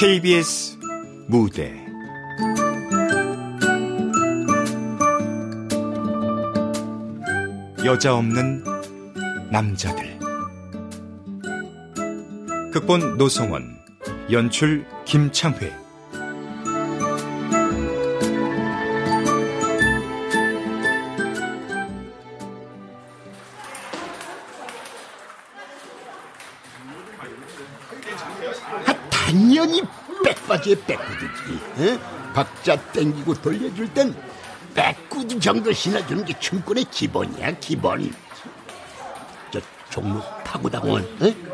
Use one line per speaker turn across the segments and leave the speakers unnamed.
KBS 무대. 여자 없는 남자들. 극본 노성원 연출 김창회
백바지에 백구두지. 어? 박자 땡기고 돌려줄 땐 백구두 정도 신어주는 게 춤꾼의 기본이야 기본. 저 종로 파고다공원 어?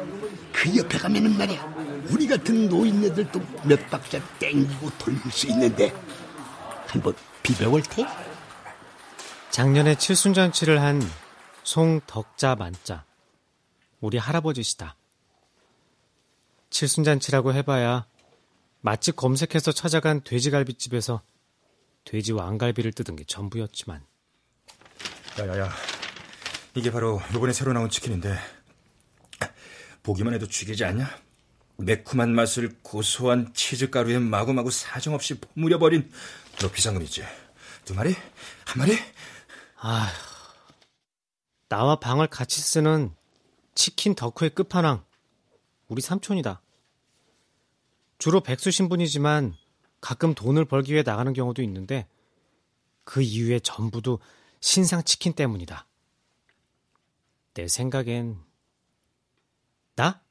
그 옆에 가면은 말이야 우리 같은 노인네들도 몇 박자 땡기고 돌릴 수 있는데 한번 비벼볼 테?
작년에 칠순잔치를 한 송덕자 만자 우리 할아버지시다. 칠순잔치라고 해봐야 맛집 검색해서 찾아간 돼지갈비집에서 돼지 왕갈비를 뜯은 게 전부였지만
야야야 이게 바로 요번에 새로 나온 치킨인데 보기만 해도 죽이지 않냐? 매콤한 맛을 고소한 치즈가루에 마구마구 사정없이 버무려버린 너 비상금이지 두 마리? 한 마리?
아휴 나와 방을 같이 쓰는 치킨 덕후의 끝판왕 우리 삼촌이다. 주로 백수 신분이지만 가끔 돈을 벌기 위해 나가는 경우도 있는데 그 이유의 전부도 신상 치킨 때문이다. 내 생각엔 나?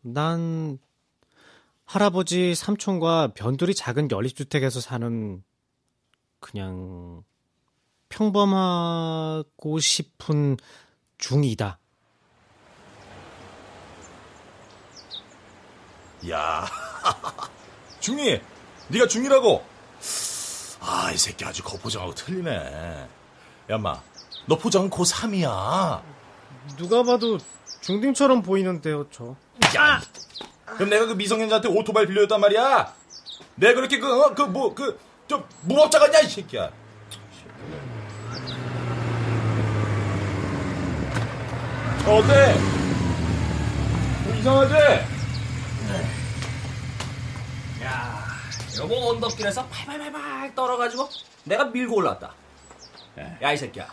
난 할아버지 삼촌과 변두리 작은 연립주택에서 사는 그냥 평범하고 싶은 중이다.
야, 중이, 네가 중이라고? 아, 이 새끼 아주 겉포장하고 틀리네. 야마, 너 포장은 고3이야.
누가 봐도 중딩처럼 보이는데요, 저.
야! 그럼 내가 그 미성년자한테 오토바이 빌려줬단 말이야? 내가 그렇게 그, 어, 그, 뭐, 그, 저, 무법자 같냐, 이 새끼야. 어, 어때? 뭐 이상하지?
야, 여보 언덕길에서 팔팔팔팔 떨어가지고 내가 밀고 올랐다. 야, 이 새끼야.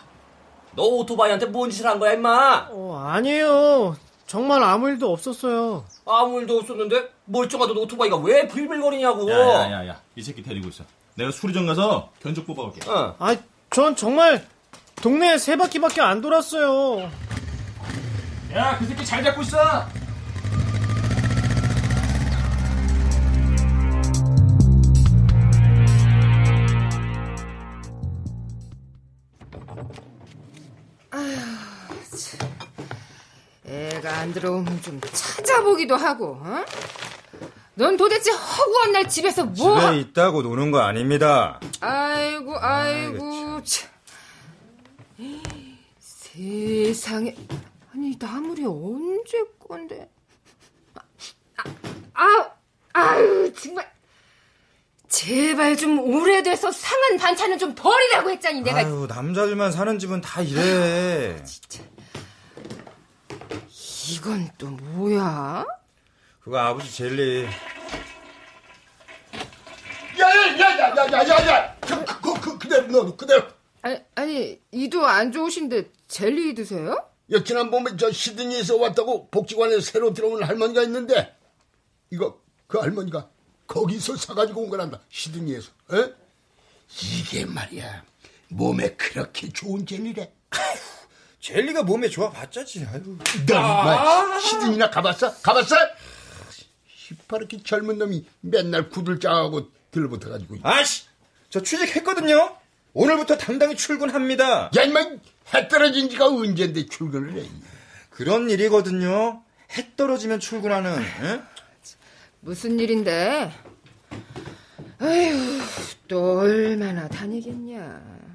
너 오토바이한테 뭔 짓을 한 거야, 임마?
어, 아니에요. 정말 아무 일도 없었어요.
아무 일도 없었는데 멀쩡하던 오토바이가 왜 빌빌거리냐고.
야야야야 이 새끼 데리고 있어 내가 수리점 가서 견적 뽑아올게
어.
아, 전 정말 동네에 세 바퀴밖에 안 돌았어요.
야 그 새끼 잘 잡고 있어
안 들어오면 좀 찾아보기도 하고, 어? 넌 도대체 허구한 날 집에서 뭐?
집에 있다고 노는 거 아닙니다.
아이고, 아이고, 참. 세상에. 아니, 나물이 언제 건데? 아, 아, 아유, 정말. 제발 좀 오래돼서 상한 반찬은 좀 버리라고 했잖니, 내가.
아유 남자들만 사는 집은 다 이래.
이건 또 뭐야?
그거 아버지 젤리.
야야야야야야야야! 그, 그, 그, 그대로 너 그대로.
아니, 아니, 이도 안 좋으신데 젤리 드세요?
야, 지난번에 저 시드니에서 왔다고 복지관에 새로 들어온 할머니가 있는데 이거 그 할머니가 거기서 사가지고 온 거란다 시드니에서 에? 이게 말이야 몸에 그렇게 좋은 젤리래
젤리가 몸에 좋아 봤자 지. 아유.
너 인마 시드니나 가봤어? 가봤어? 시퍼렇게 젊은 놈이 맨날 구들 짜하고 들붙어가지고
아씨, 저 취직했거든요. 오늘부터 당당히 출근합니다.
야 인마 해 떨어진 지가 언젠데 출근을 해
그런 일이거든요. 해 떨어지면 출근하는. 에?
무슨 일인데? 아휴, 또 얼마나 다니겠냐.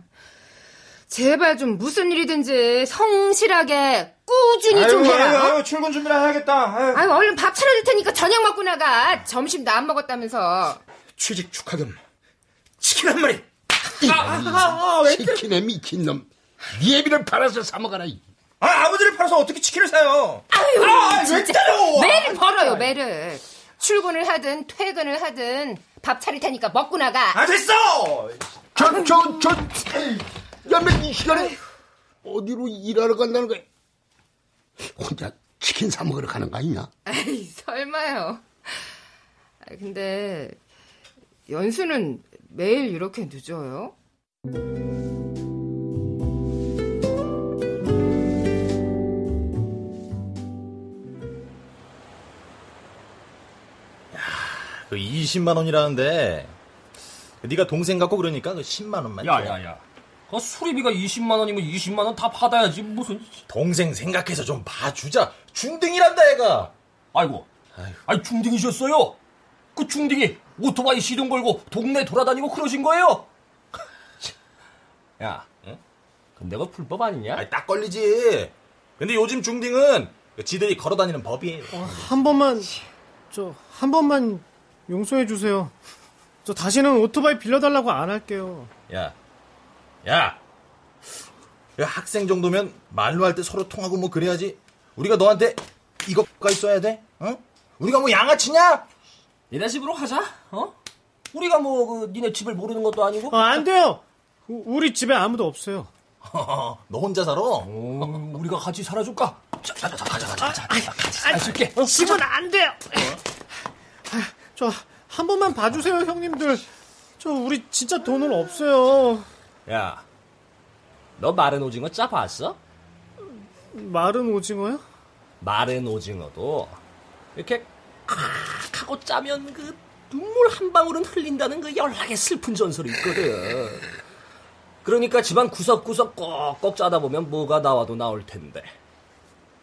제발 좀 무슨 일이든지 성실하게 꾸준히 좀
아유,
해라.
아유,
어?
아유, 출근 준비를 해야겠다. 아유.
아유, 얼른 밥 차려줄 테니까 저녁 먹고 나가. 점심도 안 먹었다면서.
취직 축하금 치킨 한 마리.
치킨에 미친 놈 예비를 팔아서 사 먹어라 이.
아, 아버지를 팔아서 어떻게 치킨을 사요?
아유,
아, 왜. 때려?
매를 벌어요, 매를. 출근을 하든 퇴근을 하든 밥 차릴 테니까 먹고 나가.
아 됐어.
저, 저, 저, 야매 이 시간에 어디로 일하러 간다는 거야? 혼자 치킨 사 먹으러 가는 거 아니냐?
아이, 설마요. 아, 근데 연수는 매일 이렇게 늦어요?
그 20만 원이라는데 네가 동생 갖고 그러니까 그 10만 원만. 줘.
야야야. 그 수리비가 20만 원이면 20만 원 다 받아야지 무슨.
동생 생각해서 좀 봐주자. 중등이란다 애가.
아이고. 아니 중딩이셨어요? 그 중딩이 오토바이 시동 걸고 동네 돌아다니고 그러신 거예요? 야, 응? 근데 그거 불법 아니냐?
아니, 딱 걸리지. 근데 요즘 중딩은 지들이 걸어다니는 법이에요.
한 번만 저 한 번만 용서해 주세요. 저 다시는 오토바이 빌려달라고 안 할게요.
야, 야, 야, 학생 정도면 말로 할 때 서로 통하고 뭐 그래야지. 우리가 너한테 이것까지 써야 돼? 어? 우리가 뭐 양아치냐?
니네 집으로 가자. 어? 우리가 뭐 그 니네 집을 모르는 것도 아니고.
아, 안 돼요. 우- 우리 집에 아무도 없어요.
너 혼자 살아?
어, 우리가 같이 살아줄까? 자, 자, 자, 가자, 가자, 가자. 가자. 같이 살아줄게. 어?
집은 안 돼요. 저한 번만 봐주세요, 형님들. 저 우리 진짜 돈은 없어요.
야, 너 마른 오징어 짜 봤어?
마른 오징어요?
마른 오징어도 이렇게 칵 하고 짜면 그 눈물 한 방울은 흘린다는 그 연락의 슬픈 전설이 있거든. 그러니까 집안 구석구석 꼭꼭 짜다 보면 뭐가 나와도 나올 텐데.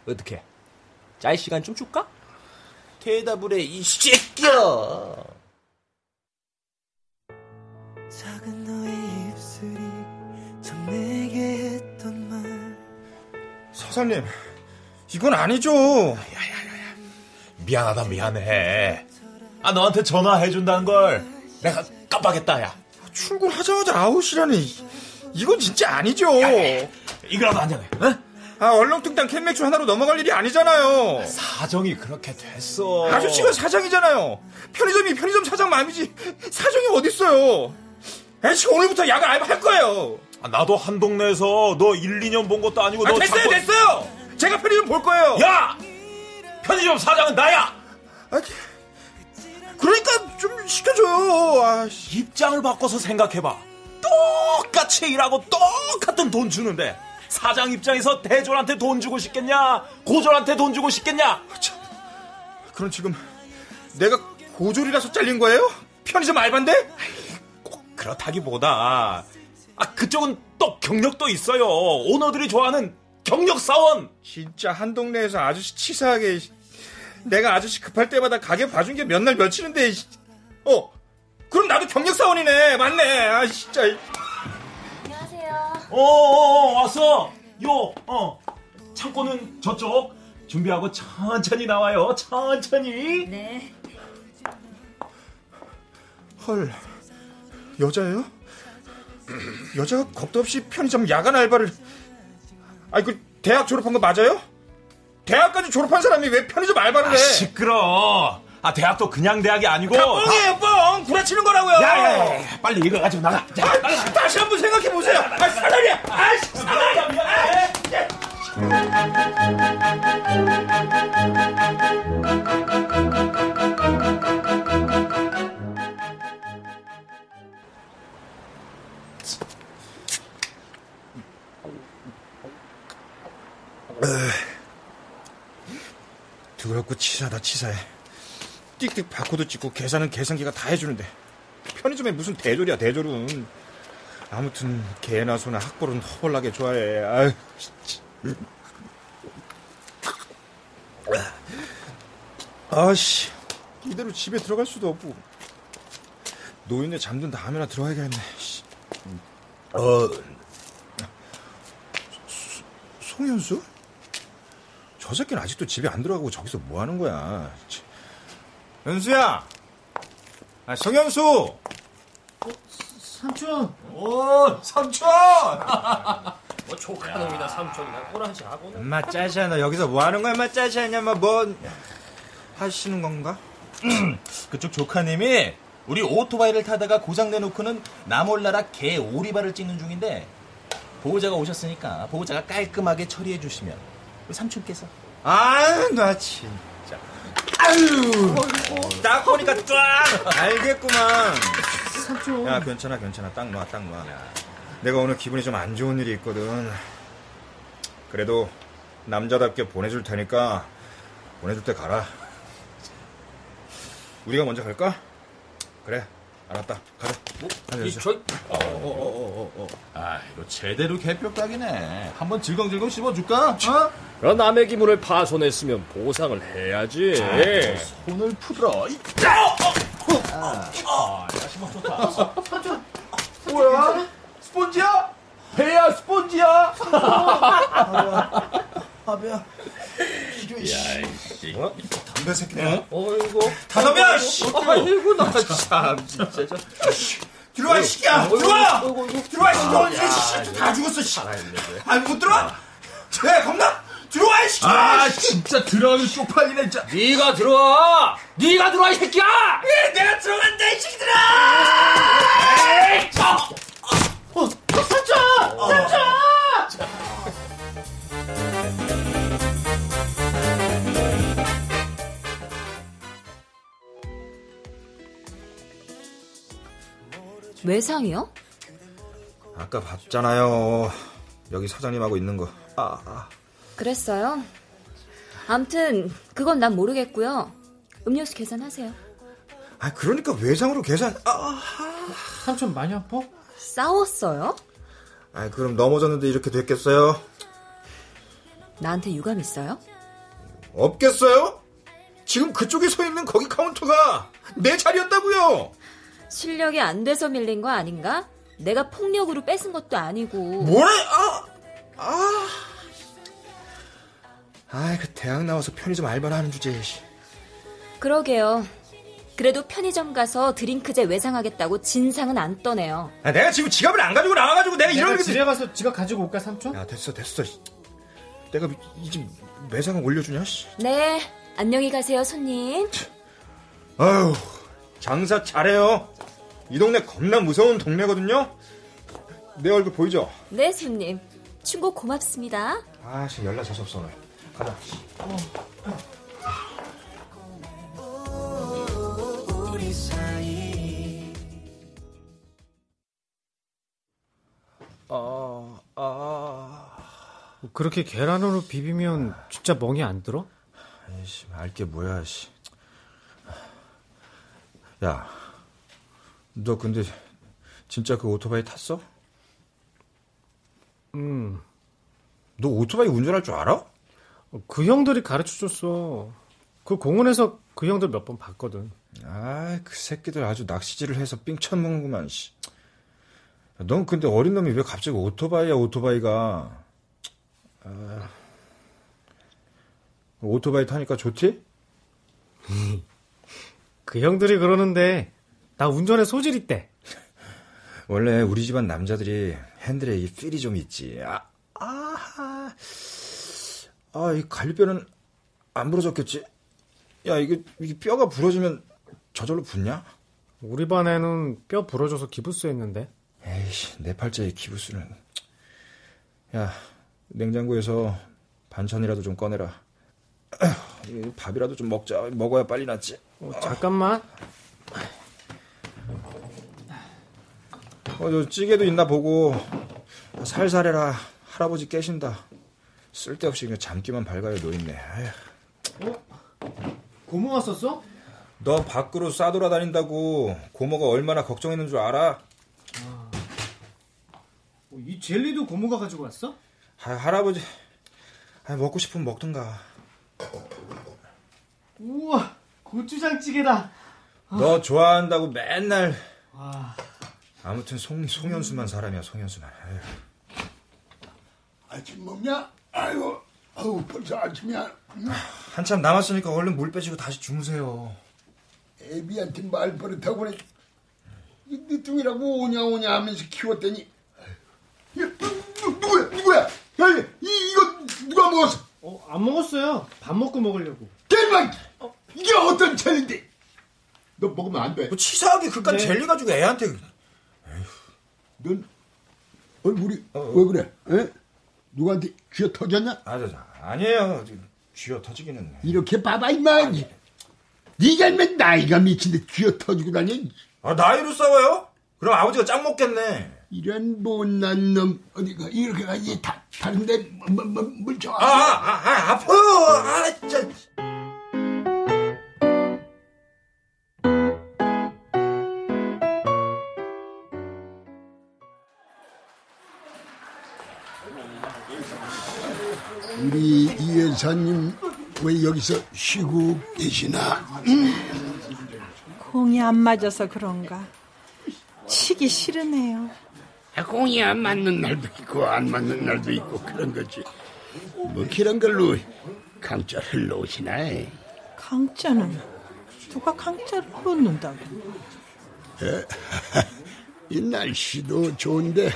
어떻게? 짤 시간 좀 줄까?
대답을 해, 이 새끼야.
작은
사장님, 이건 아니죠.
미안하다, 미안해. 아, 너한테 전화해 준다는 걸 내가 깜빡했다, 야.
출근하자마자 아웃이라니. 이건 진짜 아니죠.
이거라도 한잔해, 어?
아, 얼렁뚱땅 캔맥주 하나로 넘어갈 일이 아니잖아요.
사정이 그렇게 됐어.
아저씨가 사장이잖아요. 편의점이 편의점 사장 마음이지. 사정이 어딨어요. 애씨 오늘부터 야간 알바 할 거예요.
아, 나도 한 동네에서 너 1, 2년 본 것도 아니고
아,
너
됐어요,
자꾸-
됐어요. 제가 편의점 볼 거예요.
야! 편의점 사장은 나야!
아, 그러니까 좀 시켜줘요. 아, 씨.
입장을 바꿔서 생각해봐. 똑같이 일하고 똑같은 돈 주는데 사장 입장에서 대졸한테 돈 주고 싶겠냐? 고졸한테 돈 주고 싶겠냐?
그럼 지금 내가 고졸이라서 잘린 거예요? 편의점 알바인데?
꼭 그렇다기보다 아 그쪽은 또 경력도 있어요. 오너들이 좋아하는 경력 사원.
진짜 한 동네에서 아저씨 치사하게 내가 아저씨 급할 때마다 가게 봐준 게 몇 날 며칠인데 어 그럼 나도 경력 사원이네 맞네 아 진짜
어, 어, 어, 왔어. 요, 어. 창고는 저쪽. 준비하고 천천히 나와요. 천천히.
네.
헐 여자예요? 여자가 겁도 없이 편의점 야간 알바를 아니 그 대학 졸업한 거 맞아요? 대학까지 졸업한 사람이 왜 편의점 알바를
아,
해?
시끄러. 아, 대학도 그냥 대학이 아니고.
다 뻥이에요 뻥 구라치는 거라고요
야, 야, 야, 야, 빨리 이거 가지고 나가. 자,
아, 다시 한번 생각해 보세요 아 사장님 아 사장님 아, 더럽고 치사다 치사해 띡띡 바코드 찍고 계산은 계산기가 다 해주는데 편의점에 무슨 대졸이야 대졸은 아무튼 개나 소나 학벌은 허벌나게 좋아해 아유. 아씨 이대로 집에 들어갈 수도 없고 노인네 잠든 다음에나 들어가야겠네 씨. 어 소- 송현수? 저 새끼는 아직도 집에 안 들어가고 저기서 뭐 하는 거야 치. 현수야 아 송현수
삼촌.
오, 삼촌!
뭐 조카 놈이나 삼촌이나 꼬라지 하고는.
엄마 짜샤 너 여기서 뭐 하는 거야 엄마 짜샤냐 뭐뭐 하시는 건가?
그쪽 조카님이 우리 오토바이를 타다가 고장 내놓고는 나몰라라 개 오리발을 찍는 중인데 보호자가 오셨으니까 보호자가 깔끔하게 처리해 주시면 우리 삼촌께서
아, 나 진짜. 아유, 딱 보니까 쫙 알겠구만.
삼촌.
야, 괜찮아, 괜찮아. 딱 놔, 딱 놔. 내가 오늘 기분이 좀 안 좋은 일이 있거든. 그래도 남자답게 보내줄 테니까 보내줄 때 가라. 우리가 먼저 갈까? 그래, 알았다. 가자. 가자,
이,
가자.
저,
아 이거 제대로 개뼈딱이네 한번 질겅질겅 씹어줄까? 어?
그런 남의 기물을 파손했으면 보상을 해야지.
손을 풀어 이- 뭐야? 스폰지야? 배야 스폰지야?
담배 새끼야.
어이구.
다덤이야, 씨!
아이고, 나 참 진짜. 저,
들어와, 이 새끼야! 들어와! 들어와, 이 새끼야! 이 새끼 다 죽었어, 씨! 아, 못 들어와? 쟤, 겁나! 들어와, 이 새끼야!
아 진짜 들어가면 쪽팔리네 진짜
네가 들어와! 네가 들어와, 이 새끼야!
외상이요?
아까 봤잖아요. 여기 사장님하고 있는 거. 아, 아.
그랬어요. 암튼 그건 난 모르겠고요. 음료수 계산하세요.
아, 그러니까 외상으로 계산. 아,
삼촌 많이 아파?
싸웠어요?
아, 그럼 넘어졌는데 이렇게 됐겠어요?
나한테 유감 있어요?
없겠어요? 지금 그쪽에 서 있는 거기 카운터가 내 자리였다고요.
실력이 안 돼서 밀린 거 아닌가? 내가 폭력으로 뺏은 것도 아니고.
뭐래? 아, 아. 아, 그 대학 나와서 편의점 알바를 하는 주제에. 씨.
그러게요. 그래도 편의점 가서 드링크제 외상하겠다고 진상은 안 떠네요.
아, 내가 지금 지갑을 안 가지고 나와가지고 내가 이런
내가
게
집에 가서 지갑 가지고 올까 삼촌?
야, 됐어, 됐어. 내가 이집 매상을 올려주냐? 씨.
네, 안녕히 가세요, 손님.
아유, 장사 잘해요. 이 동네 겁나 무서운 동네거든요. 내 얼굴 보이죠?
네, 손님. 충고 고맙습니다.
아, 지금 연락 재수 없어 오늘. 가자.
사이
아, 아.
그렇게 계란으로 비비면 진짜 멍이 안 들어?
에이씨, 알게 뭐야, 씨. 야, 너 근데 진짜 그 오토바이 탔어?
음.
너 오토바이 운전할 줄 알아?
그 형들이 가르쳐 줬어. 그 공원에서 그 형들 몇 번 봤거든.
아, 그 새끼들 아주 낚시질을 해서 삥 쳐먹는구만, 씨. 야, 넌 근데 어린 놈이 왜 갑자기 오토바이야, 오토바이가. 아, 오토바이 타니까 좋지?
그 형들이 그러는데 나 운전에 소질 있대.
원래 우리 집안 남자들이 핸들에 이 필이 좀 있지. 아, 아, 아, 이 갈비뼈는 안 부러졌겠지? 야, 이게, 이게 뼈가 부러지면 저절로 붙냐?
우리 반에는 뼈 부러져서 기부스 했는데.
에이씨, 내 팔자에 기부스는. 야, 냉장고에서 반찬이라도 좀 꺼내라. 이 밥이라도 좀 먹자. 먹어야 빨리 낫지.
어, 잠깐만.
어, 저 찌개도 있나 보고 살살해라. 할아버지 깨신다. 쓸데없이 그냥 잠기만 밝아요 노있네. 아휴.
고모 왔었어?
너 밖으로 싸돌아다닌다고 고모가 얼마나 걱정했는 줄 알아?
어, 이 젤리도 고모가 가지고 왔어?
아, 할아버지 아, 먹고 싶으면 먹든가.
우와, 고추장찌개다.
너 좋아한다고 맨날
와,
아무튼 송, 송현수만 사람이야 송현수만. 아휴.
아침 먹냐? 아이고, 아우 벌써 아침이야.
한참 남았으니까 얼른 물 빼시고 다시 주무세요.
애비한테 말 버릇하고 그래. 이 늦둥이라고 오냐 오냐 하면서 키웠더니 야, 누, 누구야 누구야? 야, 이, 이거 누가 먹었어?
어, 안 먹었어요. 밥 먹고 먹으려고.
대박! 이게 어떤 천인데? 먹으면 안 돼.
뭐 치사하게 그깟
네.
젤리 가지고 애한테
넌 얼굴이 왜 그래? 에? 누구한테 쥐어 터졌냐?
아, 아니에요. 쥐어 터지기는.
이렇게 봐봐 임마. 네가 인면 나이가 미친데 쥐어 터지고 다녀.
아, 나이로 싸워요? 그럼 아버지가 짱 먹겠네.
이런 못난 놈 어디가 이렇게 가지 다 다른데 뭐, 뭐, 물정.
아, 아, 아, 아파요. 아, 진짜.
우리 이 여사님 왜 여기서 쉬고 계시나? 음.
공이 안 맞아서 그런가. 치기 싫으네요.
아, 공이 안 맞는 날도 있고 안 맞는 날도 있고 그런 거지. 뭐 그런 걸로 강자를 놓으시나?
강자는 누가 강자를 놓는다고.
에? 이 날씨도 좋은데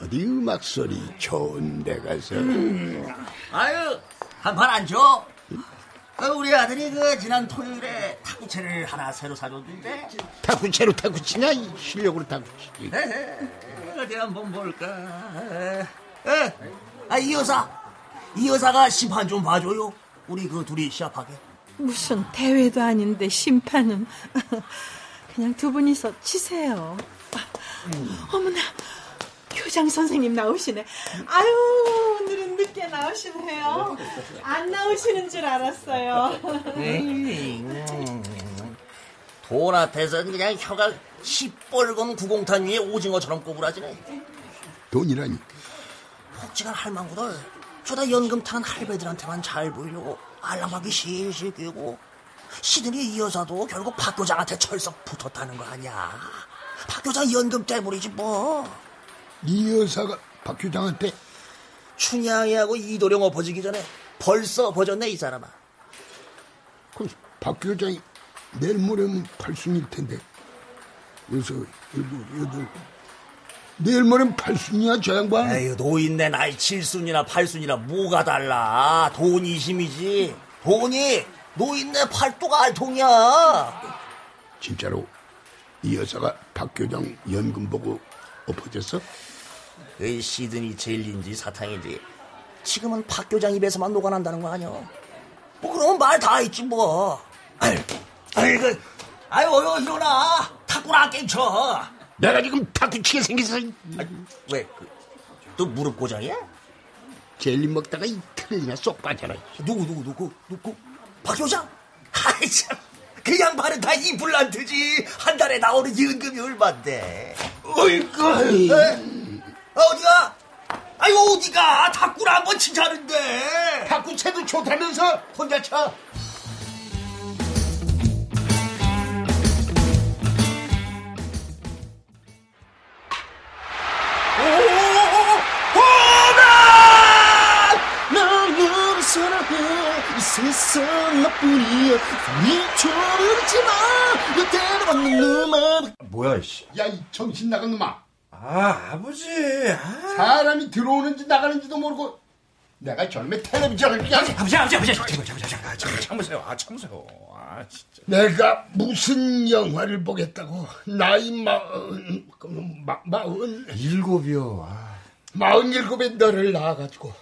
어디 음악 소리 좋은 데 가서
아유, 한 판 안 줘? 어, 우리 아들이 그 지난 토요일에 탁구채를 하나 새로 사줬는데
탁구채로 탁구치냐? 이 실력으로 탁구치지.
어디 한번 볼까? 에, 아, 이 여사, 이 여사가 심판 좀 봐줘요. 우리 그 둘이 시합하게.
무슨 대회도 아닌데 심판은 그냥 두 분이서 치세요. 어머나 교장 선생님 나오시네. 아유 오늘은 늦게 나오시네요. 안 나오시는 줄 알았어요.
돈 앞에서는 그냥 혀가 시뻘건 구공탄 위에 오징어처럼 꼬부라지네.
돈이라니.
폭지간 할망구들 저다 연금 타는 할배들한테만 잘 보이려고 알랑방귀 실실 끼고 시드니 이 여사도 결국 박 교장한테 철썩 붙었다는 거 아니야. 박 교장 연금 때문이지 뭐.
이 여사가 박 교장한테
춘향이하고 이도령 엎어지기 전에 벌써 엎어졌네 이 사람아.
그럼 박 교장이 내일 모레면 팔순일 텐데 여기서 여덟 여덟 내일 모레면 팔순이야 저 양반.
에휴 노인네 나이 칠순이나 팔순이나 뭐가 달라. 돈이 힘이지. 돈이 노인네 팔도가 알통이야.
진짜로 이 여사가 박 교장 연금 보고 엎어졌어?
그 시드니 제일인지 사탕인지 지금은 박 교장 입에서만 녹아난다는 거 아니야? 뭐 그러면 말 다 했지 뭐. 아이, 아이 그, 아이 어여 일어나. 탁구나 게임 쳐.
내가 지금 탁구 치게 생겼어.
왜? 그, 또 무릎 고장이야?
젤리 먹다가 이 틀이나 쏙 빠져라.
누구 누구 누구 누구? 박 교장? 아이 참. 그 양반은 다 이블란트지. 한 달에 나오는 연금이 얼만데.
어이구.
어디가? 아유 어디가? 탁구를 한번 치자는데.
탁구 채도 좋다면서
혼자 쳐.
세상 나뿐이야 미쳐버리지마 너 때려받는 놈아
뭐야 이씨. 야이 정신 나간 놈아.
아, 아버지. 아.
사람이 들어오는지 나가는지도 모르고 내가 젊에 텔레비전을 그냥
아버지, 아버지, 아버지. 참으세요, 참으세요. 아, 참, 참으세요. 아, 참으세요. 아, 진짜.
내가 무슨 영화를 보겠다고 나이 마흔 마, 마흔
일곱이요. 아.
마흔 일곱에 너를 낳아가지고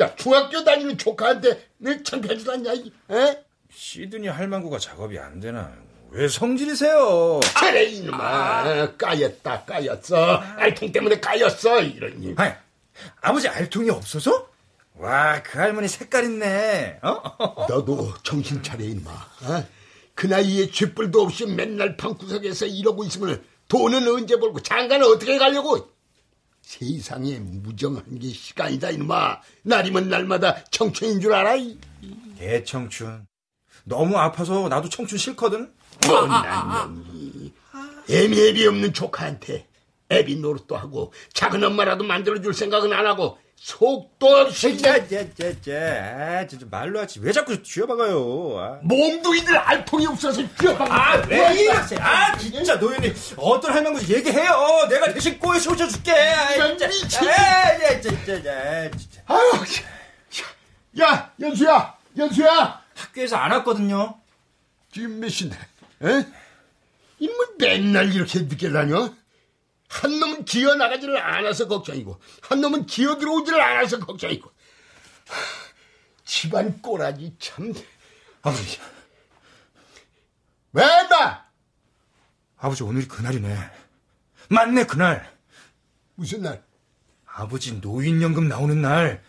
야 중학교 다니는 조카한테 내 창피하지도 않냐 이 에?
시드니 할망구가 작업이 안 되나? 왜 성질이세요?
그래 이놈아 까였다 까였어 알통 때문에 까였어 이러니
아니, 아버지 알통이 없어서? 와, 그 할머니 색깔 있네. 어?
너도 정신 차려 이놈아 어? 그 나이에 쥐뿔도 없이 맨날 방구석에서 이러고 있으면 돈은 언제 벌고 장가는 어떻게 가려고 세상에 무정한 게 시간이다 이놈아 날이면 날마다 청춘인 줄 알아 이
대청춘. 너무 아파서 나도 청춘 싫거든.
못난 놈이 애미 애비 없는 조카한테 애비 노릇도 하고 작은 엄마라도 만들어줄 생각은 안 하고 속도 없이.
아, 진짜 말로 하지. 왜 자꾸 쥐어박아요? 아.
몸뚱이들 알통이 없어서 쥐어박아
아, 왜 이러세요? 아, 진짜 노인이 어떤 할망구 얘기해요. 내가 대신 꼬에 쏘셔줄게. 아, 진짜.
미친.
아, 진짜, 진짜, 진짜.
아유 야 연수야 연수야
학교에서 안 왔거든요.
지금 몇 시인데 에? 이놈은 맨날 이렇게 늦게 다녀? 한 놈은 기어 나가지를 않아서 걱정이고 한 놈은 기어 들어오지를 않아서 걱정이고 하, 집안 꼬라지 참
아버지.
왜 나?
아버지 오늘이 그날이네. 맞네 그날.
무슨 날?
아버지 노인연금 나오는 날.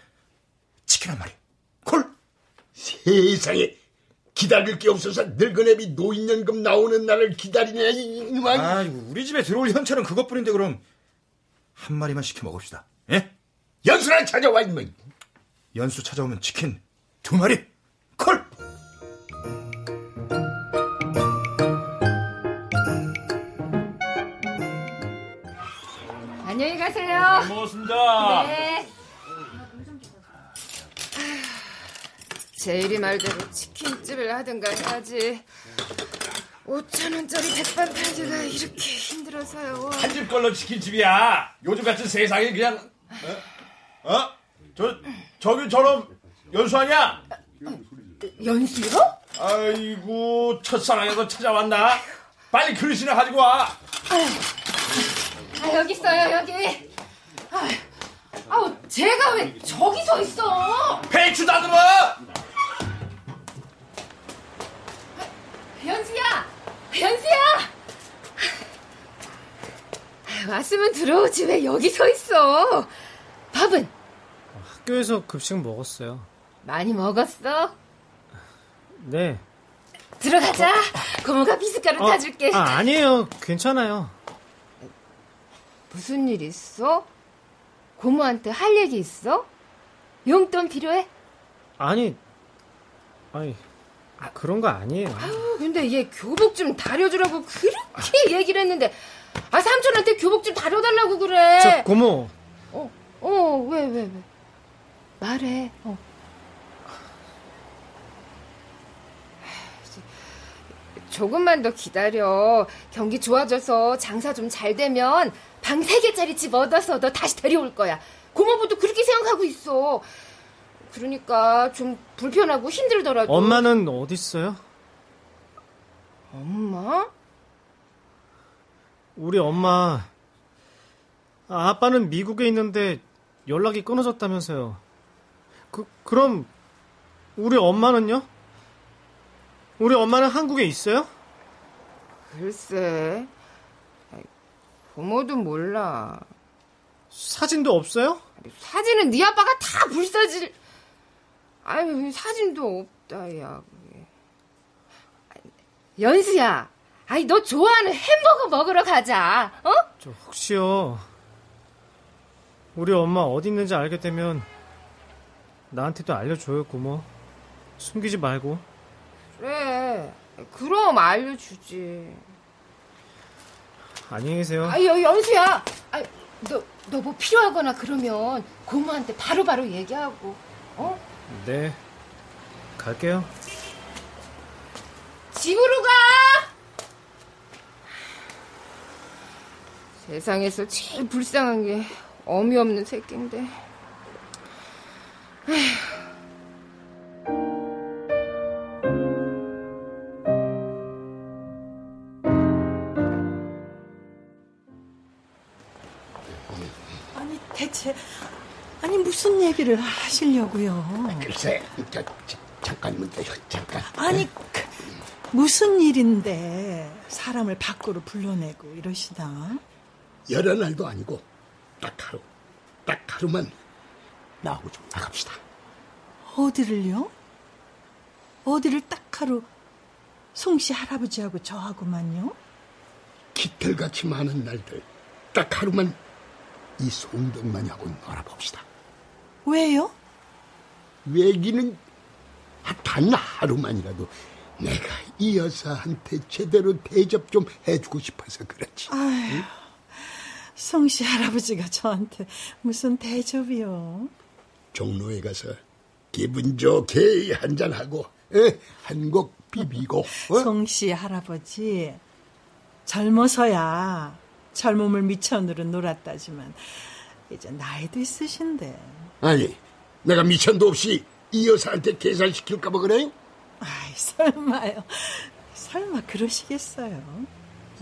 치킨 한 마리. 콜.
세상에 기다릴 게 없어서 늙은애비 노인연금 나오는 날을 기다리냐 이만.
아, 우리 집에 들어올 현찰은 그것뿐인데 그럼 한 마리만 시켜 먹읍시다. 예?
연수랑 찾아와 임마.
연수 찾아오면 치킨 두 마리. 콜.
안녕히 가세요.
먹었습니다.
네. 제일이 말대로 치킨집을 하든가 해야지. 5천 원짜리 백반 팔기가 이렇게 힘들어서요.
한 집 걸로 치킨집이야. 요즘 같은 세상에 그냥 어? 어? 저 저기처럼 연수 아니야?
연수요?
아이고 첫사랑에서 찾아왔나? 빨리 그릇이나 가지고 와.
아, 여기 있어요, 여기. 아, 아우, 제가 왜 저기 서 있어?
배추 다듬어.
연수야! 연수야! 아, 왔으면 들어오지 왜 여기 서 있어? 밥은
학교에서 급식 먹었어요.
많이 먹었어?
네.
들어가자. 고모가 미숫가루 타줄게.
아, 아니에요. 괜찮아요.
무슨 일 있어? 고모한테 할 얘기 있어? 용돈 필요해?
아니, 아니, 그런 거 아니에요.
아유, 근데 얘 교복 좀 다려주라고 그렇게 얘기를 했는데, 아, 삼촌한테 교복 좀 다려달라고 그래.
저 고모,
어, 어, 왜, 왜, 왜. 말해, 어. 조금만 더 기다려. 경기 좋아져서 장사 좀 잘 되면 방세 개짜리 집 얻어서 너 다시 데려올 거야. 고모부도 그렇게 생각하고 있어. 그러니까 좀 불편하고 힘들더라도.
엄마는 어디 있어요?
엄마?
우리 엄마. 아, 아빠는 미국에 있는데 연락이 끊어졌다면서요. 그, 그럼 우리 엄마는요? 우리 엄마는 한국에 있어요?
글쎄. 부모도 몰라.
사진도 없어요?
사진은 네 아빠가 다 불사질. 아유 사진도 없다 야. 연수야. 아이 너 좋아하는 햄버거 먹으러 가자. 어?
저 혹시요. 우리 엄마 어디 있는지 알게 되면 나한테도 알려줘요, 고모. 숨기지 말고.
그래. 그럼 알려주지.
안녕히 계세요.
아유 연수야. 아, 너너 뭐 필요하거나 그러면 고모한테 바로바로 바로 얘기하고. 어?
네. 갈게요.
집으로 가! 세상에서 제일 불쌍한 게 어미 없는 새끼인데. 에휴.
얘기를 하시려고요?
글쎄, 저, 저, 잠깐만, 저, 잠깐.
아니 그, 무슨 일인데 사람을 밖으로 불러내고 이러시나?
여러 날도 아니고 딱 하루, 딱 하루만 나하고 좀 나갑시다.
어디를요? 어디를 딱 하루 송씨 할아버지하고 저하고만요?
깃털같이 많은 날들 딱 하루만 이 송덕만이하고 놀아봅시다.
왜요?
외기는 아, 단 하루만이라도 내가 이 여사한테 제대로 대접 좀 해주고 싶어서 그렇지.
아휴, 송씨 할아버지가 저한테 무슨 대접이요?
종로에 가서 기분 좋게 한잔하고 한곡 비비고 어?
송씨 할아버지 젊어서야 젊음을 미천으로 놀았다지만 이제 나이도 있으신데
아니 내가 미천도 없이 이 여사한테 계산시킬까 봐 그래?
아이 설마요 설마 그러시겠어요?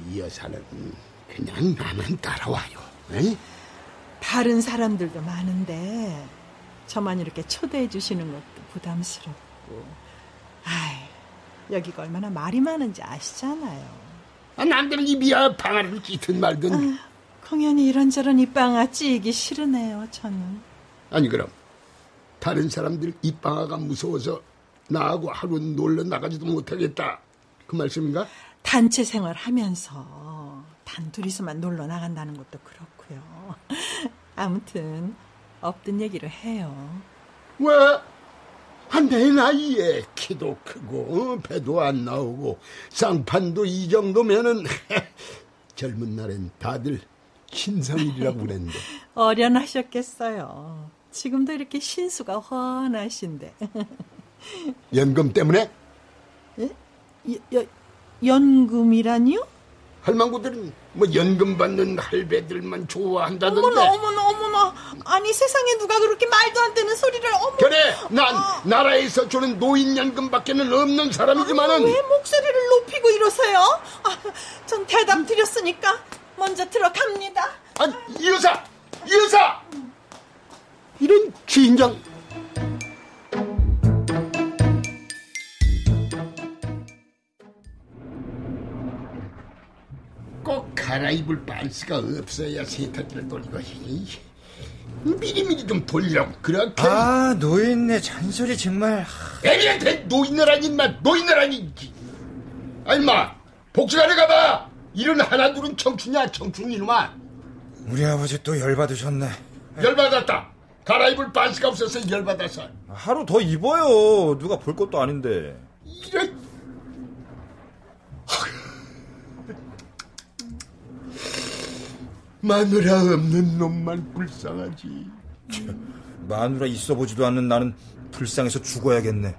이 여사는 그냥 나만 따라와요. 에?
다른 사람들도 많은데 저만 이렇게 초대해 주시는 것도 부담스럽고 아이 여기가 얼마나 말이 많은지 아시잖아요
아, 남들은 입이야 방아를 찢든 말든.
공연이 이런저런 입방아 찌기 싫으네요 저는
아니 그럼 다른 사람들 입방아가 무서워서 나하고 하루 놀러 나가지도 못하겠다. 그 말씀인가?
단체 생활하면서 단둘이서만 놀러 나간다는 것도 그렇고요 아무튼 없던 얘기를 해요
왜? 한내 나이에 키도 크고 어, 배도 안 나오고 쌍판도 이 정도면은 젊은 날엔 다들 신성일이라고 그랬는데.
어련하셨겠어요. 지금도 이렇게 신수가 훤하신데.
연금 때문에?
예? 여, 여, 연금이라니요?
할망구들은 뭐 연금 받는 할배들만 좋아한다던데.
어머나 어머나 어머나. 아니 세상에 누가 그렇게 말도 안 되는 소리를 어머
그래 난 나라에서 주는 노인 연금밖에는 없는 사람이지만은
왜 목소리를 높이고 이러세요? 아, 전 대답 드렸으니까 먼저 들어갑니다.
아니 이 여사 이 여사 이런 진장! 꼭 갈아입을 반스가 없어야 세탁기를 돌리고 이- 미리미리 좀 돌리라고 그렇게.
아, 노인네 잔소리 정말.
애미한테 노인네라니 인마 노인네라니 아니 마 복지관에 가봐 이런 하나둘은 청춘이야 청춘 이놈아
우리 아버지 또 열받으셨네.
열받았다 갈아입을 반스가 없어서 열받았어
하루 더 입어요. 누가 볼 것도 아닌데.
이런 마누라 없는 놈만 불쌍하지
마누라 있어 보지도 않는 나는 불쌍해서 죽어야겠네.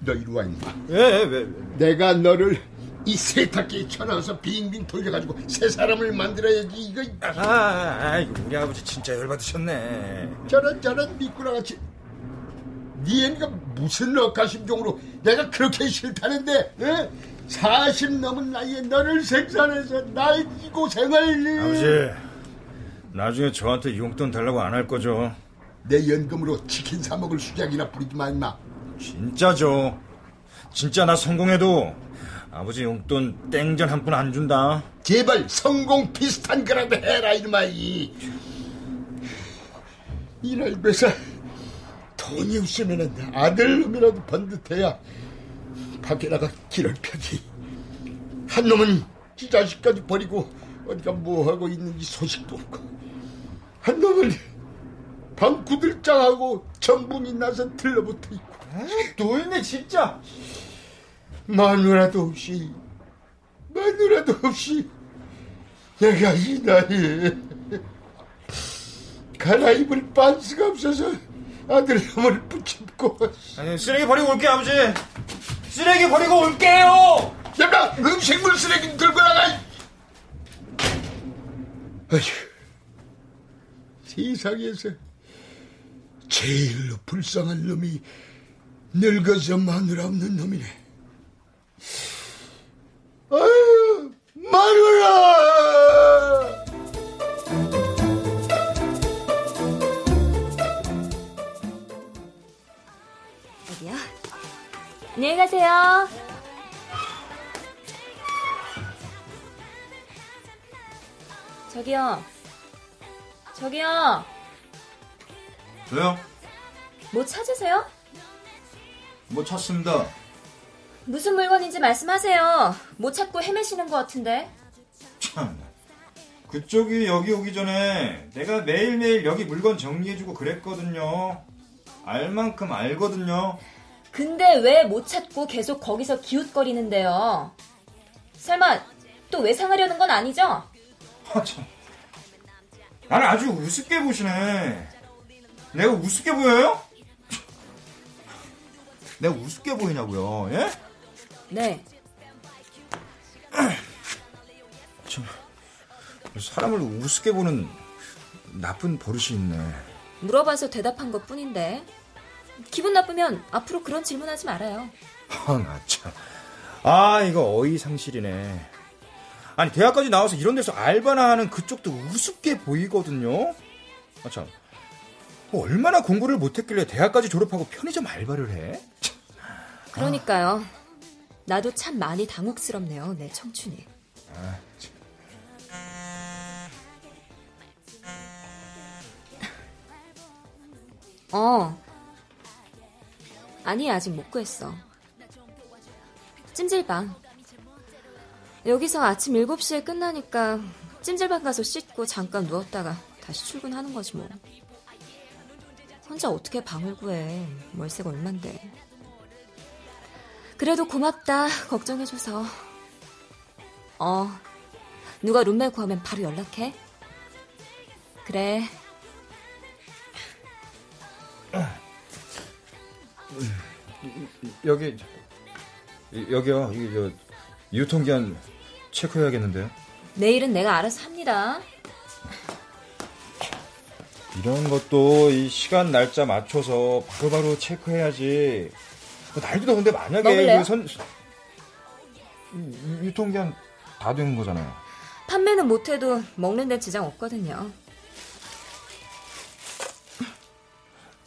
너 이리 와 임마
예, 왜, 왜?
내가 너를 이 세탁기에 쳐넣어서 빙빙 돌려가지고 새 사람을 만들어야지 이거
아, 아, 아, 우리 아버지 진짜 열받으셨네.
저런 저런 미꾸라같이 네 애니가 무슨 억가심종으로 내가 그렇게 싫다는데 에? 40 넘은 나이에 너를 생산해서 나의 이 고생을
아버지, 나중에 저한테 용돈 달라고 안 할 거죠?
내 연금으로 치킨 사 먹을 수작이나 부리지 마 임마
진짜죠. 진짜 나 성공해도 아버지 용돈 땡전 한 푼 안 준다.
제발 성공 비슷한 거라도 해라 이놈아 이. 이날 배사 돈이 없으면 아들 놈이라도 번듯해야 밖에 나가 길을 펴지. 한 놈은 지 자식까지 버리고 어디가 뭐하고 있는지 소식도 없고. 한 놈은 방 구들장하고 전분이 나서 들러붙어 있고.
노인네 진짜
마누라도 없이 마누라도 없이 내가 이 나이에 갈아입을 반스가 없어서 아들 놈을 붙잡고
아니, 쓰레기 버리고 올게 아버지. 쓰레기 버리고 올게요.
야나 음식물 쓰레기 들고 나가 아휴 세상에서 제일로 불쌍한 놈이 늙어서 마누라 없는 놈이네 아유 마누라
어디야? 안녕히 가세요. 저기요. 저기요.
저요?
뭐 찾으세요?
뭐 찾습니다.
무슨 물건인지 말씀하세요. 못 찾고 헤매시는 것 같은데.
참. 그쪽이 여기 오기 전에 내가 매일매일 여기 물건 정리해주고 그랬거든요. 알 만큼 알거든요.
근데 왜 못 찾고 계속 거기서 기웃거리는데요? 설마 또 외상하려는 건 아니죠?
아, 참. 나를 아주 우습게 보시네. 내가 우습게 보여요? 내가 우습게 보이냐고요, 예?
네.
참, 사람을 우습게 보는 나쁜 버릇이 있네.
물어봐서 대답한 것 뿐인데. 기분 나쁘면 앞으로 그런 질문하지 말아요.
아, 나 참. 아, 이거 어이상실이네. 아니, 대학까지 나와서 이런 데서 알바나 하는 그쪽도 우습게 보이거든요? 아, 참. 뭐 얼마나 공부를 못했길래 대학까지 졸업하고 편의점 알바를 해?
그러니까요. 나도 참 많이 당혹스럽네요, 내 청춘이. 아, 어. 아니, 아직 못 구했어. 찜질방. 여기서 아침 7시에 끝나니까 찜질방 가서 씻고 잠깐 누웠다가 다시 출근하는 거지 뭐. 혼자 어떻게 방을 구해. 월세가 얼만데. 그래도 고맙다. 걱정해줘서. 어. 누가 룸메 구하면 바로 연락해. 그래.
여기 여기요. 이게 저 유통기한 체크해야겠는데요.
내일은 내가 알아서 합니다.
이런 것도 이 시간 날짜 맞춰서 바로바로 바로 체크해야지. 뭐 날도 더운데 만약에 선 유통기한 다 된 거잖아요.
판매는 못해도 먹는 데 지장 없거든요.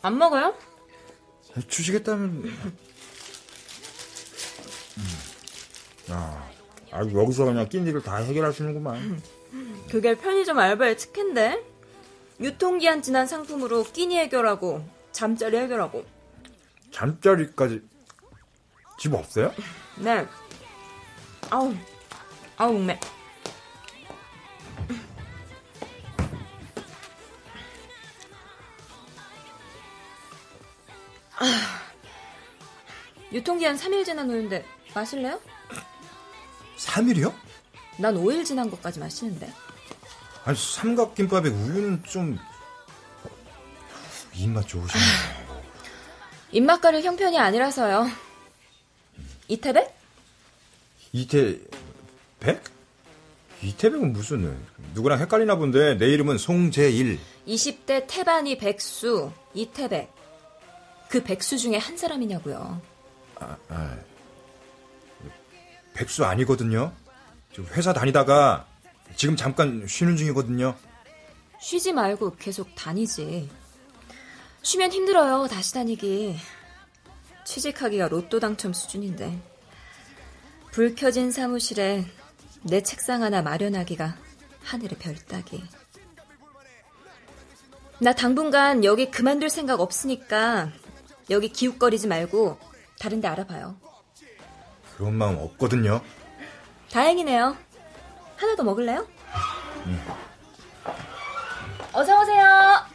안 먹어요?
주시겠다면. 음. 아, 아, 여기서 그냥 낀 일을 다 해결하시는구만.
그게 편의점 알바의 특혜인데? 유통기한 지난 상품으로 끼니 해결하고, 잠자리 해결하고.
잠자리까지 집 없어요?
네. 아우, 아우, 목매. 아, 유통기한 3일 지난 우유인데 마실래요?
3일이요?
난 5일 지난 것까지 마시는데.
아니 삼각김밥에 우유는 좀 입맛 좋으시네.
입맛 가릴 형편이 아니라서요. 이태백?
이태 백? 이태백은 무슨 누구랑 헷갈리나 본데 내 이름은 송재일.
20대 태반이 백수 이태백. 그 백수 중에 한 사람이냐고요.
아, 아. 백수 아니거든요. 회사 다니다가 지금 잠깐 쉬는 중이거든요.
쉬지 말고 계속 다니지. 쉬면 힘들어요, 다시 다니기. 취직하기가 로또 당첨 수준인데. 불 켜진 사무실에 내 책상 하나 마련하기가 하늘의 별 따기. 나 당분간 여기 그만둘 생각 없으니까 여기 기웃거리지 말고 다른 데 알아봐요.
그런 마음 없거든요.
다행이네요. 하나 더 먹을래요? 음. 어서 오세요.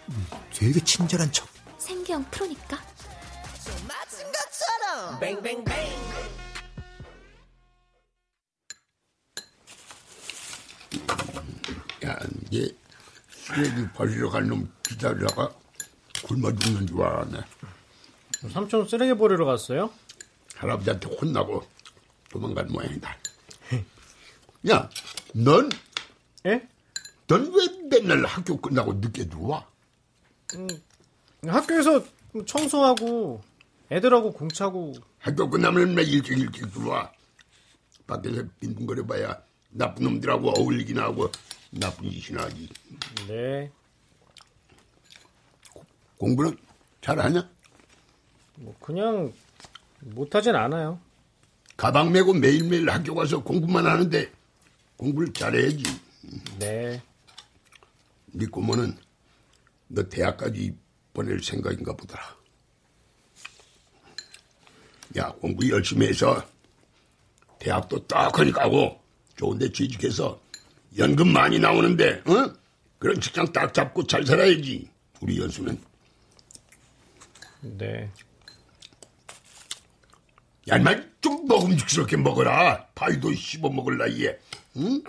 되게 친절한 척.
생경 프로니까.
야, 이제 쓰레기 버리러 갈 놈 기다리다가 굶어 죽는 줄 알았네.
삼촌 쓰레기 버리러 갔어요?
할아버지한테 혼나고 도망간 모양이다. 야, 넌?
예?
넌 왜 맨날 학교 끝나고 늦게 들어와?
음, 학교에서 청소하고 애들하고 공차고
학교 끝나면 매 일찍 일찍 들어와. 밖에서 빈둥거려봐야 나쁜 놈들하고 어울리기나 하고 나쁜 짓이나 하지.
네.
공부는 잘하냐?
뭐 그냥 못하진 않아요.
가방 메고 매일매일 학교 가서 공부만 하는데 공부를 잘해야지.
네.
네 꼬모는 너 대학까지 보낼 생각인가 보더라. 야, 공부 열심히 해서 대학도 떡하니 가고 좋은데 취직해서 연금 많이 나오는데, 어? 그런 직장 딱 잡고 잘 살아야지. 우리 연수는.
네.
야, 인만 좀 먹음직스럽게 먹어라. 파이도 씹어 먹을 나이에. 응?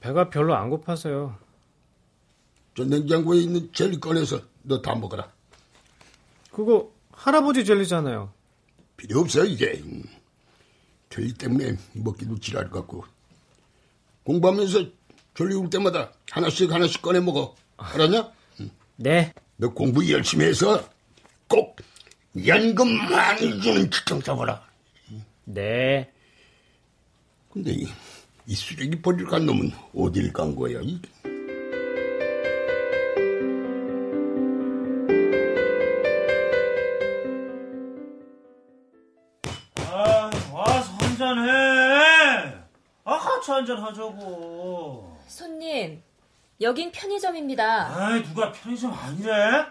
배가 별로 안 고파서요.
저 냉장고에 있는 젤리 꺼내서 너 다 먹어라.
그거 할아버지 젤리잖아요.
필요 없어 이제. 젤리 때문에 먹기도 지랄 같고. 공부하면서 졸리 올 때마다 하나씩 하나씩 꺼내 먹어. 알았냐?
네.
너 공부 열심히 해서 꼭 연금 많이 주는 직장 잡아라.
네.
근데 이, 이 쓰레기 버리러 간 놈은 어딜 간 거야? 이?
아, 같이 한잔 하자고.
손님, 여긴 편의점입니다.
아이, 누가 편의점 아니래?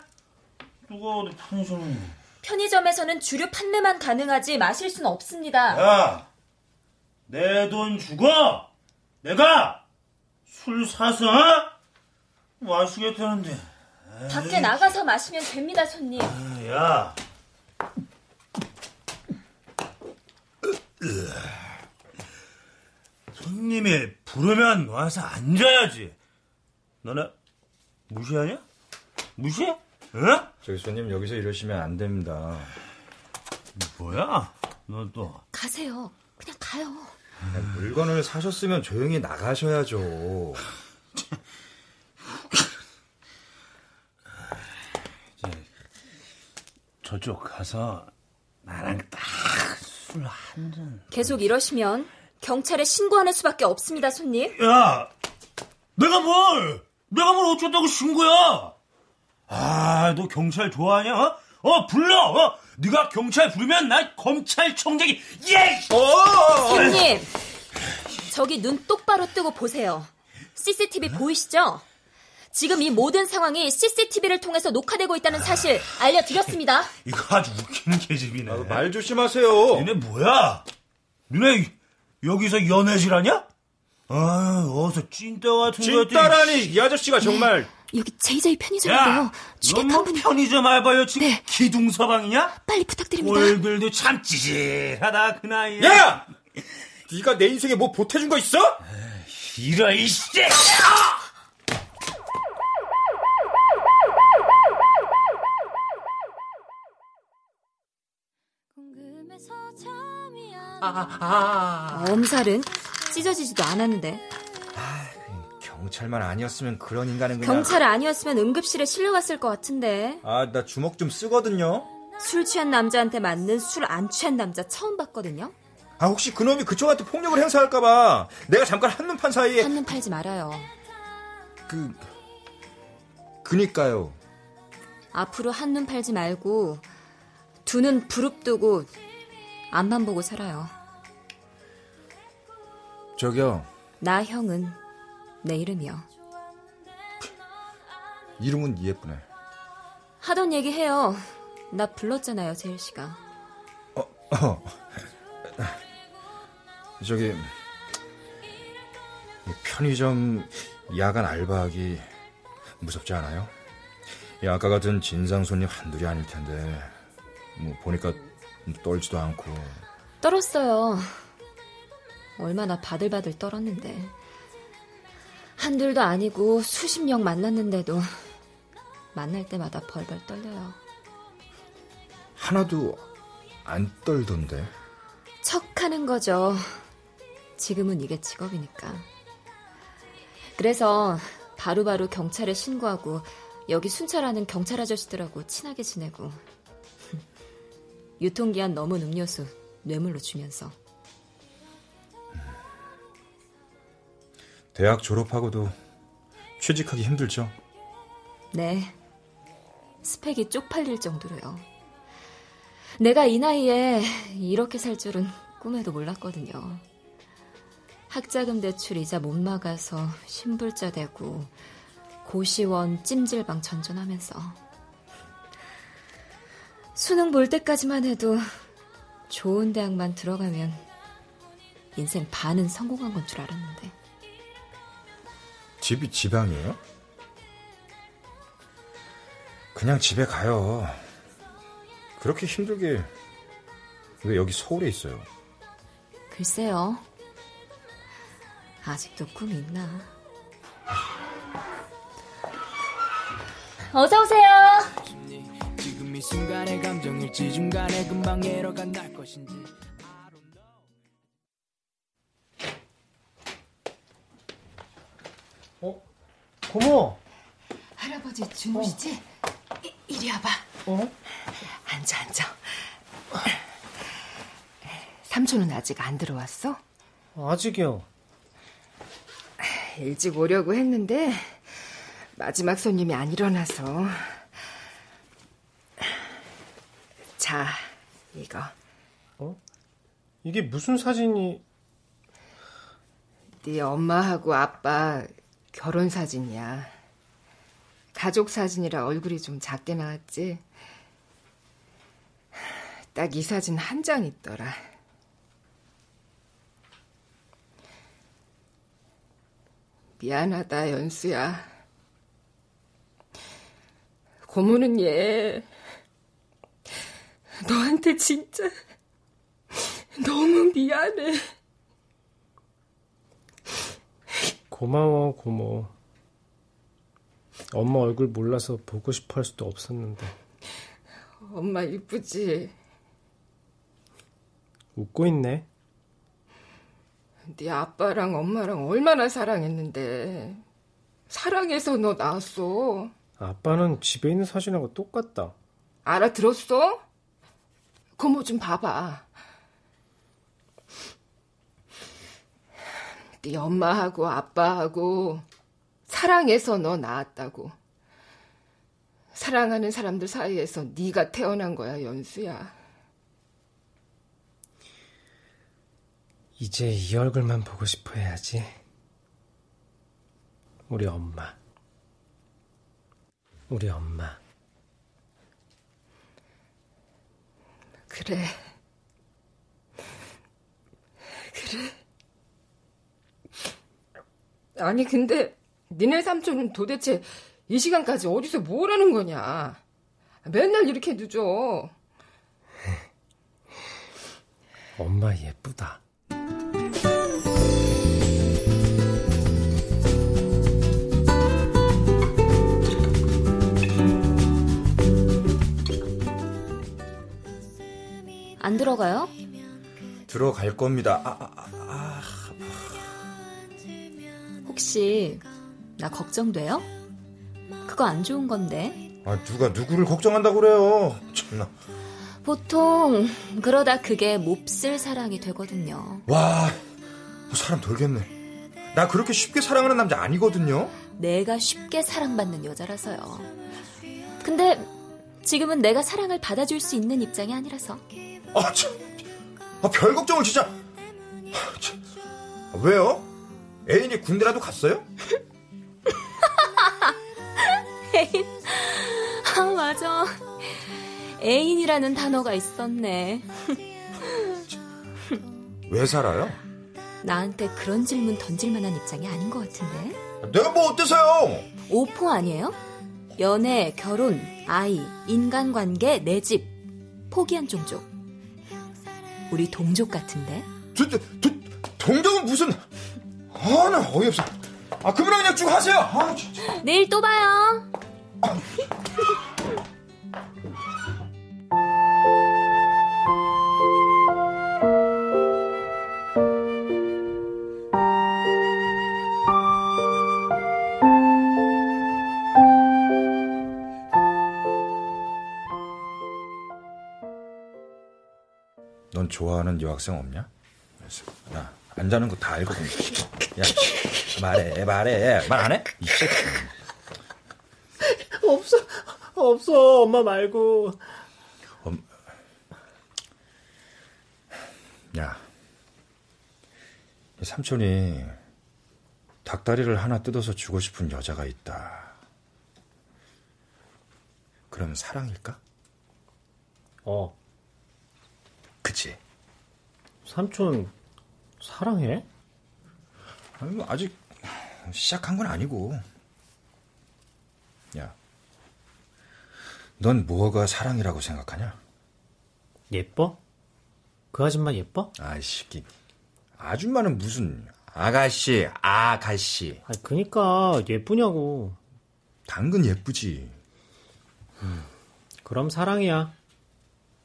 누가 어디 편의점이.
편의점에서는 주류 판매만 가능하지 마실 순 없습니다.
야, 내 돈 주고 내가 술 사서 어? 마시겠다는데.
밖에 나가서 마시면 됩니다, 손님.
야. 손님이 부르면 와서 앉아야지. 너네 무시하냐? 무시해? 어?
저기 손님 여기서 이러시면 안 됩니다.
뭐야? 너 또.
가세요. 그냥 가요.
물건을 사셨으면 조용히 나가셔야죠.
저쪽 가서 나랑 딱 술 한 잔.
계속 이러시면 경찰에 신고하는 수밖에 없습니다, 손님.
야, 내가 뭘? 내가 뭘 어쩌다고 신고야? 아, 너 경찰 좋아하냐? 어, 어 불러. 어? 네가 경찰 부르면 나 검찰총장이 예. 어!
손님, 저기 눈 똑바로 뜨고 보세요. CCTV 보이시죠? 지금 이 모든 상황이 CCTV를 통해서 녹화되고 있다는 사실 알려드렸습니다.
이거 아주 웃기는 계집이네.
아, 말 조심하세요.
니네 뭐야? 니네 여기서 연애질하냐? 아, 어서 찐따 같은 거.
찐따라니 이 아저씨가 정말.
여기 JJ 편의점인데요.
야,
주객 한 분이
편의점 알바요 지금
네.
기둥 서방이냐?
빨리 부탁드립니다.
얼굴도 참 찌질하다 그 나이에.
야! 네가 내 인생에 뭐 보태준 거 있어?
이러 이씨.
아, 엄살은 찢어지지도 않았는데
경찰만 아니었으면 그런 인간은 그냥.
경찰 아니었으면 응급실에 실려갔을 것 같은데
아, 나 주먹 좀 쓰거든요.
술 취한 남자한테 맞는 술 안 취한 남자 처음 봤거든요.
아, 혹시 그놈이 그쪽한테 폭력을 행사할까봐 내가 잠깐 한눈 판 사이에.
한눈 팔지 말아요.
그. 그니까요.
앞으로 한눈 팔지 말고 두 눈 부릅뜨고 앞만 보고 살아요.
저기요.
나 형은 내 이름이요.
이름은 예쁘네.
하던 얘기 해요. 나 불렀잖아요, 재일 씨가.
어. 저기 이 편의점 야간 알바하기 무섭지 않아요? 이 아까 같은 진상 손님 한둘이 아닐 텐데 뭐 보니까 떨지도 않고
떨었어요. 얼마나 바들바들 떨었는데. 한둘도 아니고 수십 명 만났는데도 만날 때마다 벌벌 떨려요.
하나도 안 떨던데.
척하는 거죠. 지금은 이게 직업이니까. 그래서 바로바로 경찰에 신고하고 여기 순찰하는 경찰 아저씨들하고 친하게 지내고 유통기한 넘은 음료수 뇌물로 주면서
대학 졸업하고도 취직하기 힘들죠.
네 스펙이 쪽팔릴 정도로요. 내가 이 나이에 이렇게 살 줄은 꿈에도 몰랐거든요. 학자금 대출 이자 못 막아서 신불자 되고 고시원 찜질방 전전하면서 수능 볼 때까지만 해도 좋은 대학만 들어가면 인생 반은 성공한 건 줄 알았는데
집이 지방이에요? 그냥 집에 가요. 그렇게 힘들게 왜 여기 서울에 있어요?
글쎄요 아직도 꿈이 있나 어서 오세요
순간의 감정일지 중간에 금방 예로가 날 것인지
고모.
할아버지 주무시지? 이- 이리 와봐.
어?
앉아, 앉아. 삼촌은 아직 안 들어왔어?
아직이요.
일찍 오려고 했는데 마지막 손님이 안 일어나서. 자, 이거.
어? 이게 무슨 사진이?
네 엄마하고 아빠 결혼 사진이야. 가족 사진이라 얼굴이 좀 작게 나왔지. 딱 이 사진 한 장 있더라. 미안하다, 연수야. 고모는 얘, 너한테 진짜 너무 미안해.
고마워, 고모. 엄마 얼굴 몰라서 보고 싶어 할 수도 없었는데.
엄마 이쁘지?
웃고 있네.
네 아빠랑 엄마랑 얼마나 사랑했는데. 사랑해서 너 낳았어.
아빠는 집에 있는 사진하고 똑같다.
알아들었어? 고모 좀 봐봐. 네 엄마하고 아빠하고 사랑해서 너 낳았다고. 사랑하는 사람들 사이에서 네가 태어난 거야, 연수야.
이제 이 얼굴만 보고 싶어 해야지. 우리 엄마. 우리 엄마.
그래. 그래. 아니, 근데 니네 삼촌은 도대체 이 시간까지 어디서 뭘 하는 거냐? 맨날 이렇게 늦어.
엄마 예쁘다.
안 들어가요?
들어갈 겁니다. 아, 아, 아,
혹시 나 걱정돼요? 그거 안 좋은 건데.
아, 누가 누구를 걱정한다고 그래요. 참나.
보통 그러다 그게 몹쓸 사랑이 되거든요.
와, 뭐 사람 돌겠네. 나 그렇게 쉽게 사랑하는 남자 아니거든요.
내가 쉽게 사랑받는 여자라서요. 근데 지금은 내가 사랑을 받아줄 수 있는 입장이 아니라서.
아, 참. 아, 별 걱정을 진짜. 아, 참. 아, 왜요? 애인이 군대라도 갔어요?
애인. 아, 맞아. 애인이라는 단어가 있었네.
왜 살아요?
나한테 그런 질문 던질 만한 입장이 아닌 것 같은데.
내가 뭐 어때서요?
오포 아니에요? 연애, 결혼, 아이, 인간관계, 내 집. 포기한 종족. 우리 동족 같은데?
도, 도, 도, 동족은 무슨... 아, 나 어이없어. 아, 그분랑 그냥 쭉 하세요. 아.
내일 또 봐요.
넌 좋아하는 여학생 없냐? 야, 안 자는 거 다 알거든. 야, 말해, 말해. 말 안 해? 이 새끼.
없어, 없어, 엄마 말고.
엄... 야, 이 삼촌이 닭다리를 하나 뜯어서 주고 싶은 여자가 있다. 그럼 사랑일까?
어. 삼촌, 사랑해?
아니, 뭐 아직 시작한 건 아니고. 야, 넌 뭐가 사랑이라고 생각하냐?
예뻐? 그 아줌마 예뻐?
아이씨, 아줌마는 무슨 아가씨, 아가씨.
아, 그니까 예쁘냐고.
당근 예쁘지.
음, 그럼 사랑이야.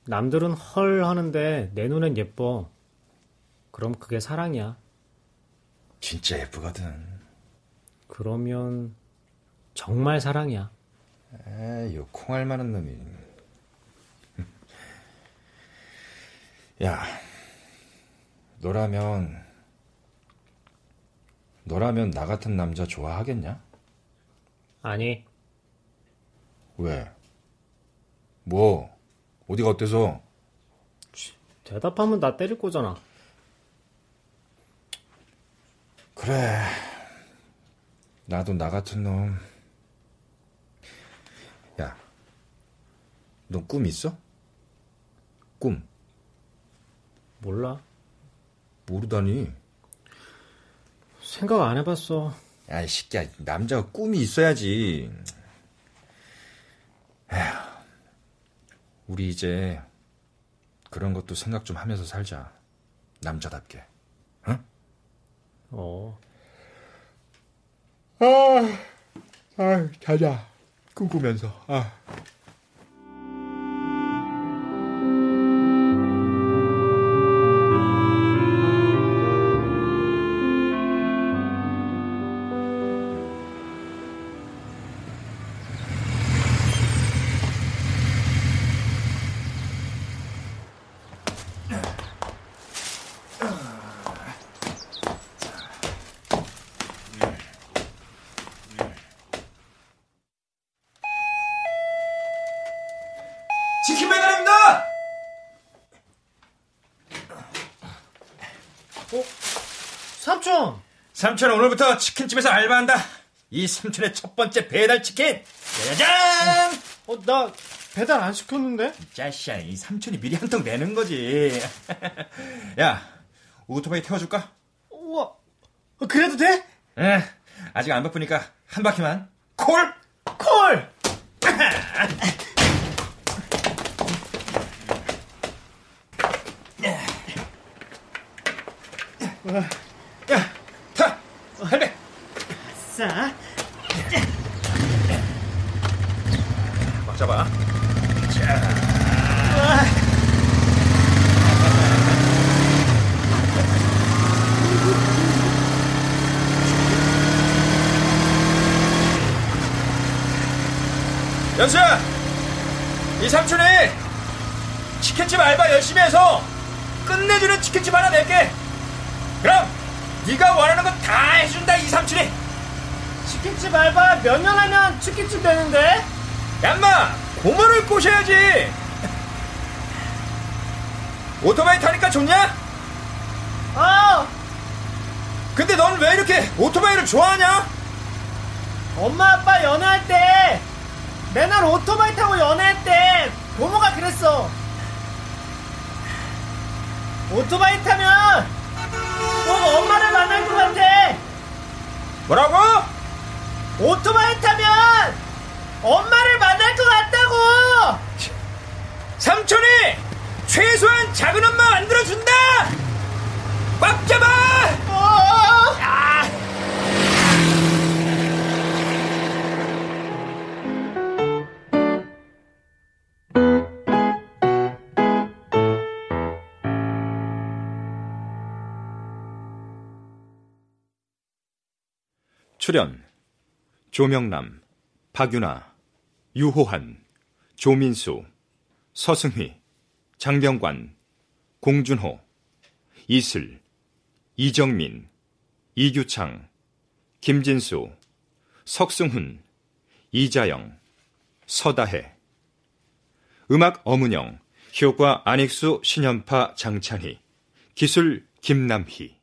남들은 헐 하는데 내 눈엔 예뻐. 그럼 그게 사랑이야.
진짜 예쁘거든.
그러면 정말 사랑이야.
에이, 요 콩알 많은 놈이. 야, 너라면 너라면 나 같은 남자 좋아하겠냐?
아니,
왜? 뭐? 어디가 어때서?
대답하면 나 때릴 거잖아.
그래. 나도 나 같은 놈. 야, 너 꿈 있어? 꿈.
몰라.
모르다니.
생각 안 해봤어.
야, 이 새끼야. 남자가 꿈이 있어야지. 에휴, 우리 이제 그런 것도 생각 좀 하면서 살자. 남자답게. 응?
어.
아, 아, 자자. 꿈꾸면서. 아.
삼촌
오늘부터 치킨집에서 알바한다. 이 삼촌의 첫 번째 배달 치킨. 짜잔!
어, 나 배달 안 시켰는데?
짜샤, 이 삼촌이 미리 한 통 내는 거지. 야, 오토바이 태워줄까?
우와, 어, 그래도 돼?
에, 아직 안 바쁘니까 한 바퀴만. 콜!
콜!
할배!
싸.
막 잡아. 연수야! 이 삼촌이 치킨집 알바 열심히 해서 끝내주는 치킨집 하나 낼게. 그럼 네가 원하는 거다 해준다 이 삼촌이.
치킨집 알바 몇 년 하면 치킨집 되는데?
얌마 고모를 꼬셔야지. 오토바이 타니까 좋냐?
어!
근데 넌 왜 이렇게 오토바이를 좋아하냐?
엄마 아빠 연애할 때 맨날 오토바이 타고 연애했대. 고모가 그랬어. 오토바이 타면 꼭 엄마를 만날 것 같아.
뭐라고?
오토바이 타면 엄마를 만날 것 같다고.
삼촌이 최소한 작은 엄마 만들어준다! 꽉 잡아!
출연 조명남, 박윤아, 유호한, 조민수, 서승휘, 장병관, 공준호, 이슬, 이정민, 이규창, 김진수, 석승훈, 이자영, 서다혜 음악 어문영, 효과 안익수, 신현파, 장찬희, 기술 김남희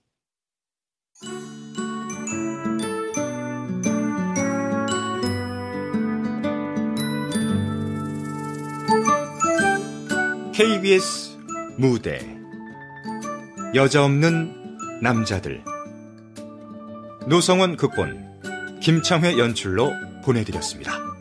KBS 무대 여자 없는 남자들 노성원 극본 김창회 연출로 보내드렸습니다.